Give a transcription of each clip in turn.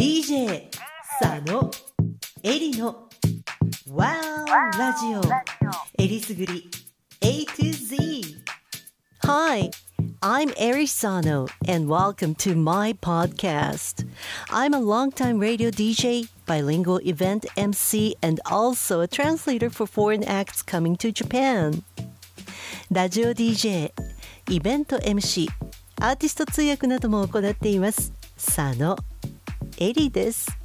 DJ 佐野エリの Wow ラジオえりすぐり A to Z Hi I'm Eri Sano and welcome to my podcast. I'm a longtime radio DJ, bilingual event MC, and also a translator for foreign acts coming to Japan. ラジオ DJ、イベント MC、アーティスト通訳なども行っています。佐野 エリです。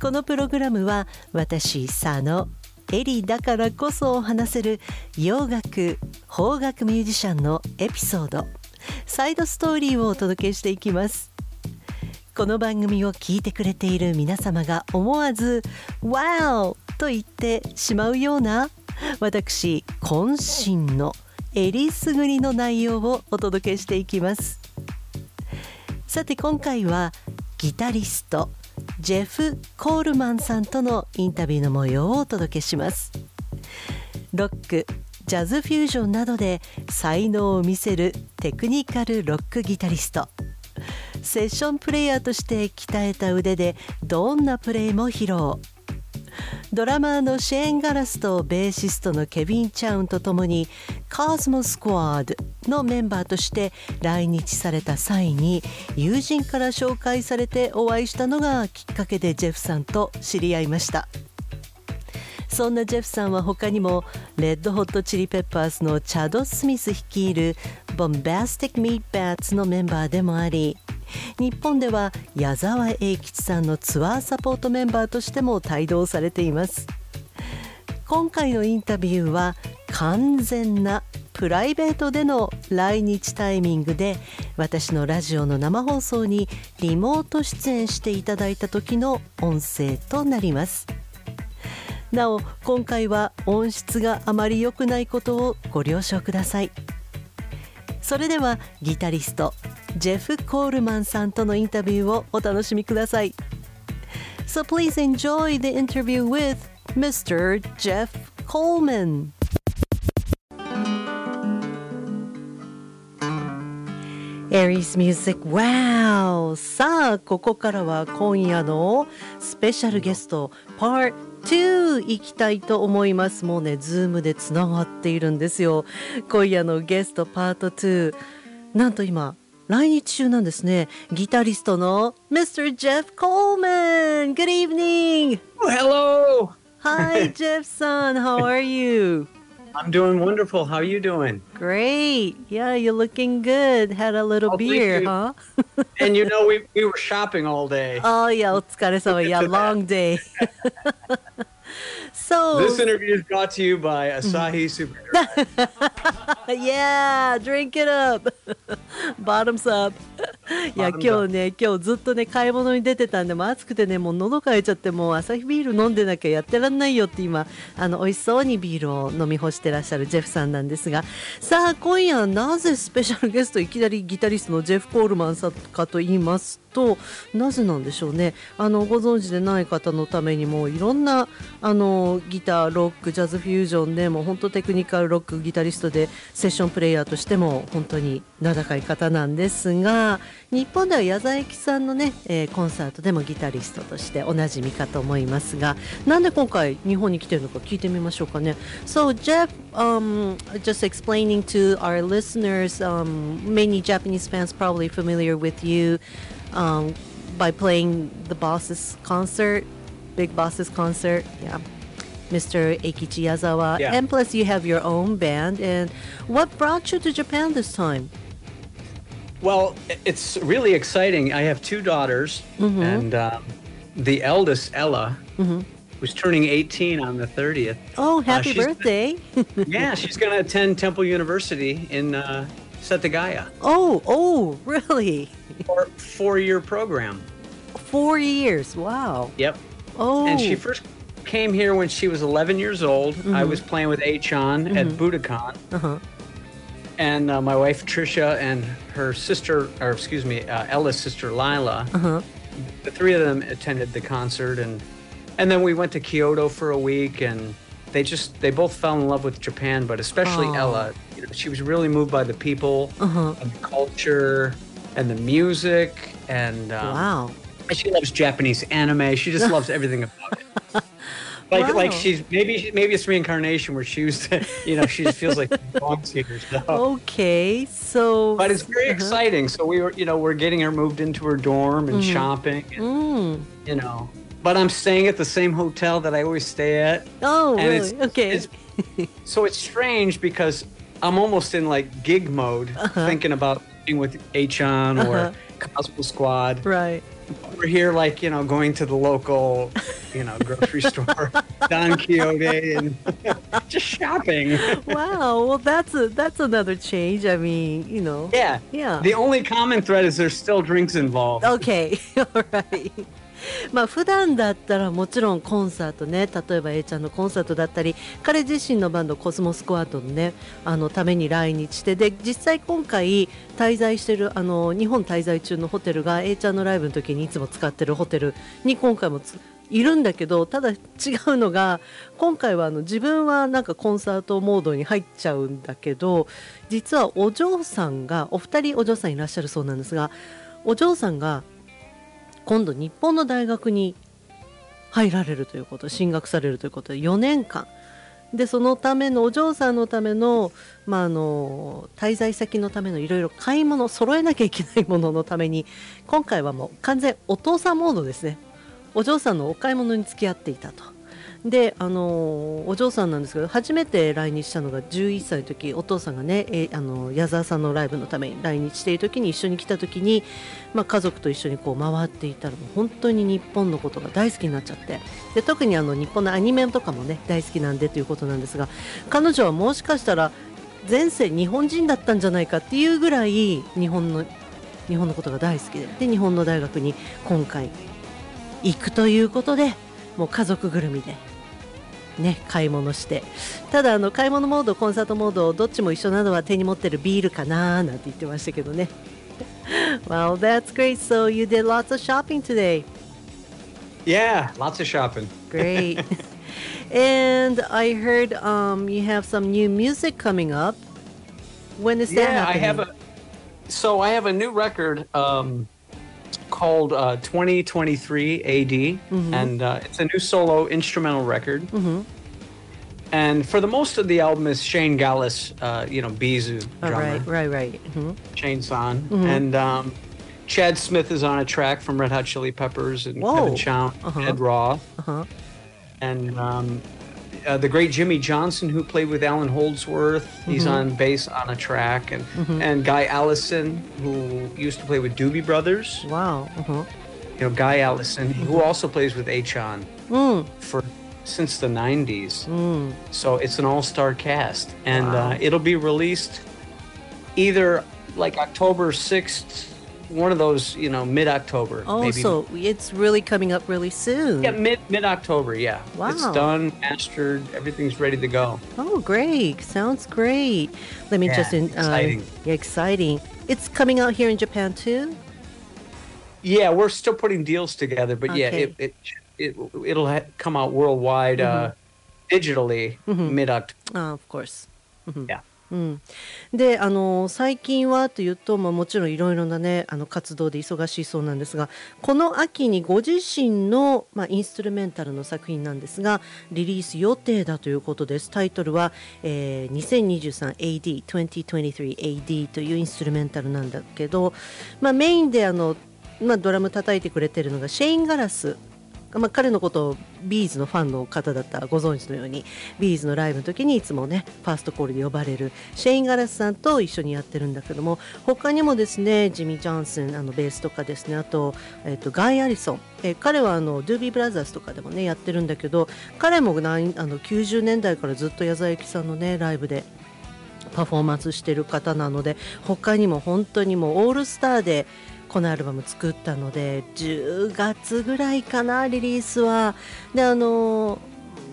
このプログラムは私佐野エリだからこそ話せる洋楽邦楽ミュージシャンのエピソードサイドストーリーをお届けしていきますこの番組を聞いてくれている皆様が思わず「WOW!」と言ってしまうような私渾身のえりすぐりの内容をお届けしていきますさて今回はギタリストジェフ・コールマンさんとのインタビューの模様をお届けします。ロックジャズフュージョンなどで才能を見せるテクニカルロックギタリスト。セッションプレイヤーとして鍛えた腕でどんなプレイも披露。ドラマーのシェーン・ガラスとベーシストのケビン・チャウンとともにカーズモスクワードのメンバーとして来日された際に友人から紹介されてお会いしたのがきっかけでジェフさんと知り合いました。そんなジェフさんは他にもレッドホットチリペッパーズのチャド・スミス率いるボンバスティック・ミート・バッツのメンバーでもあり日本では矢沢永吉さんのツアーサポートメンバーとしても帯同されています。今回のインタビューは完全なプライベートでの来日タイミングで私のラジオの生放送にリモート出演していただいた時の音声となります。なお今回は音質があまり良くないことをご了承ください。それではギタリストジェフ・コールマンさんとのインタビューをお楽しみください。So please enjoy the interview with Mr. Jeff Coleman. Aries Music. Wow! さあここからは今夜のスペシャルゲスト Part 2行きたいと思います。もうねズームでつながっているんですよ。今夜のゲストパート2なんと今来日中なんですねギタリストの Mr. Jeff Coleman Good evening Hello. Hi Jeff son how are you I'm doing wonderful. How are you doing? Great yeah you're looking good had a little Oh, thank beer you. huh And you know, we, we were shopping all day. ああ、いや、お疲れ様。いや、 Look at that. long day. so, This interview is brought to you by Asahi Super. yeah, drink it up. Bottoms up. いや、今日ね、今日ずっとね、買い物に出てたんで、もう暑くてね、もう喉乾いちゃって、もう朝日ビール飲んでなきゃやってらんないよって今、あの、美味しそうにビールを飲み干してらっしゃるジェフさんなんですが、さあ、今夜なぜスペシャルゲスト、いきなりギタリストのジェフ・コールマンさんかと言いますと、なぜなんでしょうね。あの、ご存知でない方のためにも、いろんな、あの、ギター、ロック、ジャズフュージョンでもう本当テクニカルロックギタリストでセッションプレイヤーとしても本当に名高い方なんですが日本では矢沢永吉さんのね、えーコンサートでもギタリストとしておなじみかと思いますがなんで今回日本に来てるのか聞いてみましょうかね So Jeff、um, just explaining to our listeners、um, many Japanese fans probably familiar with you um, by playing the Bosses concert Big Bosses concert yeah Mr. Eikichi Yazawa. Yeah. And plus, you have your own band. And what brought you to Japan this time? Well, it's really exciting. I have two daughters, and um, the eldest, Ella, who's turning 18 on the 30th. Oh, happy she's- birthday! yeah, she's going to attend Temple University in uh, Setagaya oh, oh, really? for four-year program. Four years. Wow. Yep. Oh, And she first came here when she was 11 years old. I was playing with Achan at Budokan. Uh-huh. And uh, my wife Trisha and her sister, or excuse me, uh, Ella's sister Lila, Uh-huh. the three of them attended the concert, and and then we went to Kyoto for a week, and they just they both fell in love with Japan, but especially. Ella. You know, she was really moved by the people Uh-huh. and the culture and the music, and um, Wow. She loves Japanese anime. She just loves everything about it. Like, Wow. like she's maybe maybe it's reincarnation where she was, you know, she just feels like belongs here. So. Okay, so But it's very Uh-huh. exciting. So we were, you know, we're getting her moved into her dorm and mm-hmm. shopping, and, mm. うん。you know. But I'm staying at the same hotel that I always stay at. Oh, really? it's- okay. it's- So it's strange because I'm almost in like gig mode, uh-huh. thinking about being with Achan or uh-huh. Cosmo Squad. right. We're here, like you know, going to the local, you know, grocery store, Don Quixote, and just shopping. Wow. Well, that's a that's another change. I mean, you know. Yeah. Yeah. The only common thread is there's still drinks involved. Okay. Alright. まあ普段だったらもちろんコンサートね例えば A ちゃんのコンサートだったり彼自身のバンドコスモスクワットのねあのために来日してで実際今回滞在してるあの日本滞在中のホテルが A ちゃんのライブの時にいつも使ってるホテルに今回もついるんだけどただ違うのが今回はあの自分はなんかコンサートモードに入っちゃうんだけど実はお嬢さんがお二人お嬢さんいらっしゃるそうなんですがお嬢さんが今度日本の大学に入られるということ進学されるということで4年間。でそのためのお嬢さんのための,、まあ、あの滞在先のためのいろいろ買い物揃えなきゃいけないもののために今回はもう完全お父さんモードですね。お嬢さんのお買い物に付き合っていたと。であのお嬢さんなんですけど初めて来日したのが11歳の時お父さんがねえあの矢沢さんのライブのために来日している時に一緒に来た時に、まあ、家族と一緒にこう回っていたらもう本当に日本のことが大好きになっちゃってで特にあの日本のアニメとかもね大好きなんでということなんですが彼女はもしかしたら前世日本人だったんじゃないかっていうぐらい日本の日本のことが大好きでで日本の大学に今回行くということでもう家族ぐるみでね、買い物してただあの買い物モードコンサートモードどっちも一緒なのは手に持ってるビールかななんて言ってましたけどね Well that's great so you did lots of shopping today Yeah, lots of shopping. great and I heard um, you have some new music coming up when is that Yeah, I happening have a. So I have a new record um, called uh, 2023 AD, and uh, it's a new solo instrumental record. And for the most of the album is Shane Gallus, uh, you know, Bizu Oh, drummer, right right right Mhm. Shane Son, and um, Chad Smith is on a track from Red Hot Chili Peppers, and Whoa. Kevin Chow, Uh-huh. Ed Roth, Uh-huh. and um, uh, the great Jimmy Johnson, who played with Alan Holdsworth. He's Mm-hmm. on bass on a track, and and Guy Allison, who used to play with Doobie Brothers. wow uh-huh. You know, Guy Allison, who also plays with Achon mm, for since the '90s. mm. So it's an all-star cast, and Wow. uh, it'll be released either like October 6th, one of those, you know, mid-October. oh maybe. so it's really coming up really soon Yeah, mid mid October. Yeah, Wow. it's done, mastered, everything's ready to go. Oh, great! Sounds great. Let me Yeah, just in, exciting. Uh, yeah, exciting. It's coming out here in Japan too. Yeah, we're still putting deals together, but yeah, it it, it it'll ha- come out worldwide uh, digitally mid October. Ah, of course. Yeah. うん、であの最近はというと、まあ、もちろんいろいろな、ね、あの活動で忙しいそうなんですがこの秋にご自身の、まあ、インストゥルメンタルの作品なんですがリリース予定だということです。タイトルは、えー、2023AD2023AD というインストゥルメンタルなんだけど、まあ、メインであの、まあ、ドラム叩いてくれてるのがシェイン・ガラスまあ、彼のことをビーズのファンの方だったらご存知のようにビーズのライブの時にいつもね first call で呼ばれるシェイン・ガラスさんと一緒にやってるんだけども他にもですねジミー・ジョンソンあのベースとかですねあと,、えっとガイ・アリソン、えー彼はあのドゥービー・ブラザーズとかでもねやってるんだけど彼もなあの90年代からずっと矢沢永吉さんのねライブでパフォーマンスしてる方なので他にも本当にもうオールスターでこのアルバム作ったので10月ぐらいかなリリースは。であの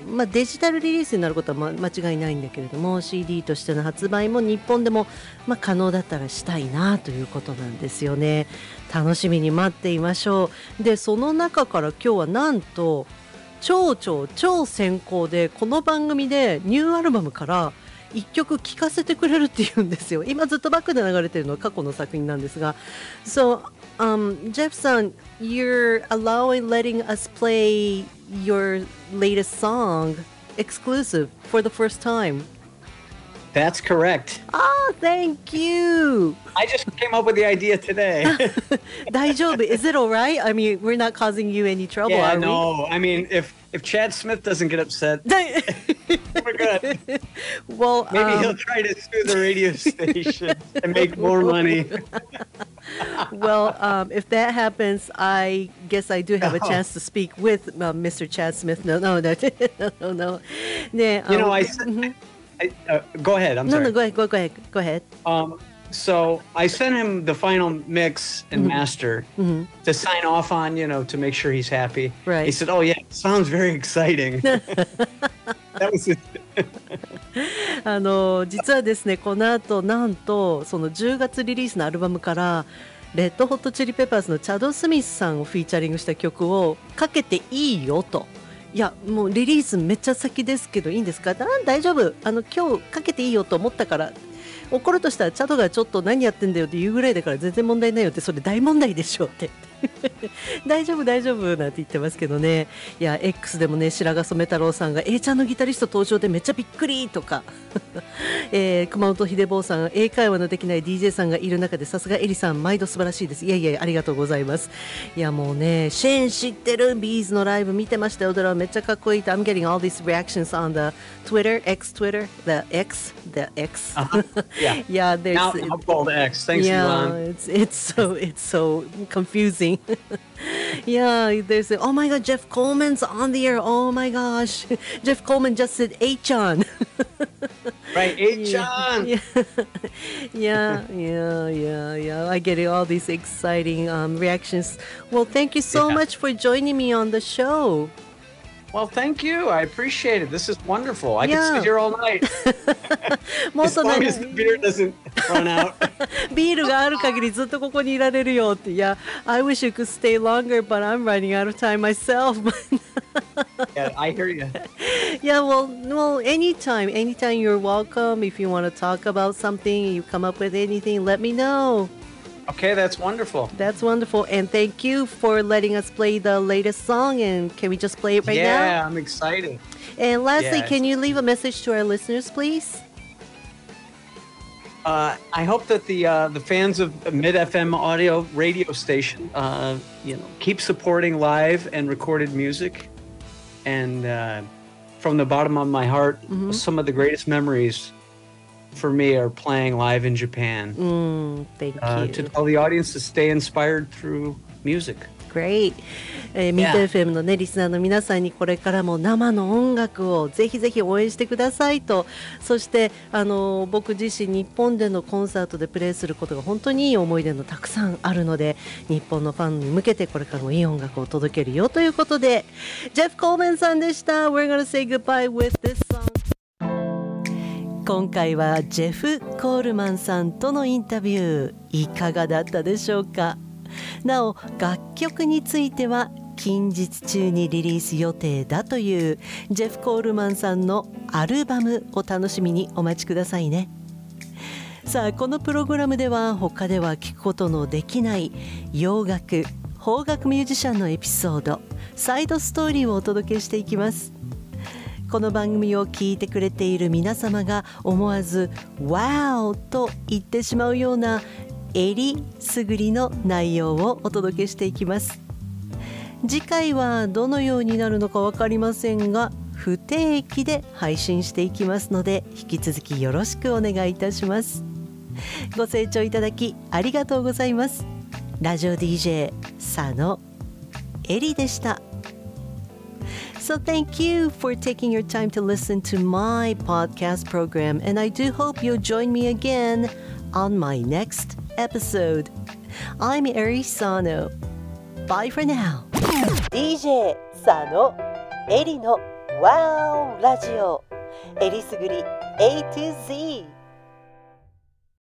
まあ、デジタルリリースになることは間違いないんだけれども CD としての発売も日本でも、まあ、可能だったらしたいなということなんですよね。楽しみに待っていましょう。でその中から今日はなんと超超超先行でこの番組でニューアルバムから一曲聴かせてくれるっていうんですよ今ずっとバックで流れてるのは過去の作品なんですが So、um, Jeff さん You're allowing letting us play your latest song exclusive for the first time That's correct. Oh, thank you. I just came up with the idea today. Daijoubu, is it all right? I mean, we're not causing you any trouble, yeah, are no. We? I mean, if if Chad Smith doesn't get upset, we're good. Well, maybe um, he'll try to sue the radio station and make more money. well, um, if that happens, I guess I do have a oh. chance to speak with uh, Mr. Chad Smith. No, no, no, no, no. Yeah, um, you know, um, I. Mm-hmm. I uh, go ahead. I'm no, sorry. no, go ahead, go, go ahead, go ahead. Um, so I sent him the final mix and master to sign off on, you know, to make sure he's happy. Right. He said, "Oh yeah, sounds very exciting." that was it. あの実はですねこの後なんとその10月リリースのアルバムからレッドホットチリペッパーズのチャド・スミスさんをフィーチャリングした曲をかけていいよと。いやもうリリースめっちゃ先ですけどいいんですか？大丈夫。あの今日かけていいよと思ったから。怒るとしたらチャドがちょっと何やってんだよって言うぐらいだから全然問題ないよってそれ大問題でしょって。大丈夫大丈夫なんて言ってますけどね。いや X でもね白髪染め太郎さんが A ちゃんのギタリスト登場でめっちゃびっくりとか、えー熊本秀坊さん英会話のできない DJ さんがいる中でさすがエリさん毎度素晴らしいです。いやいやありがとうございます。いやもうねシェーン知ってる？ビーズのライブ見てましたよ。ドラマめっちゃかっこいい。って I'm getting all these reactions on the Twitter. X Twitter? The X? The X? Yeah. yeah there's Now I'm called X. Thanks, yeah, Elon. it's it's so it's so confusing. yeah, there's oh my god, Jeff Coleman's on the air. Oh my gosh, Jeff Coleman just said H-on. Right, John. yeah, yeah, yeah, yeah, yeah. I get it. All these exciting um, reactions. Well, thank you so Yeah. much for joining me on the show. Well, thank you. I appreciate it. This is wonderful. I Yeah. can sit here all night as long as the beer doesn't run out. ビールがある限りずっとここにいられるよって。いや、I wish you could stay longer, but I'm running out of time myself. yeah, I hear you. yeah, well, well, anytime, anytime you're welcome. If you want to talk about something, you come up with anything, let me know. Okay, that's wonderful. That's wonderful, and thank you for letting us play the latest song. And can we just play it right now? yeah, I'm excited. And lastly, can you leave a message to our listeners, please? Uh, I hope that the uh, the fans of Mid FM audio radio station, uh, you know, keep supporting live and recorded music. And uh, from the bottom of my heart, some of the greatest memories for me are playing live in Japan. Mm, thank Uh, you. to tell the audience to stay inspired through music. Great. えー、ミッド Yeah. FM のね、リスナーの皆さんにこれからも生の音楽をぜひぜひ応援してくださいと、そして、あのー僕自身日本でのコンサートでプレーすることが本当にいい思い出のたくさんあるので、日本のファンに向けてこれからもいい音楽を届けるよということで、ジェフ・コーメンさんでした。We're gonna say goodbye with this. 今回はジェフ・コールマンさんとのインタビューいかがだったでしょうか？なお楽曲については近日中にリリース予定だというジェフ・コールマンさんのアルバムを楽しみにお待ちくださいね。さあこのプログラムでは他では聞くことのできない洋楽邦楽ミュージシャンのエピソードサイドストーリーをお届けしていきます。この番組を聞いてくれている皆様が思わず「ワオ!」と言ってしまうようなえりすぐりの内容をお届けしていきます。次回はどのようになるのか分かりませんが不定期で配信していきますので引き続きよろしくお願いいたします。ご清聴いただきありがとうございます。ラジオ DJ 佐野えりでした。So thank you for taking your time to listen to my podcast program, and I do hope you'll join me again on my next episode. I'm Eri Sano. Bye for now. DJ 佐野エリの Wow ラジオえりすぐり A to Z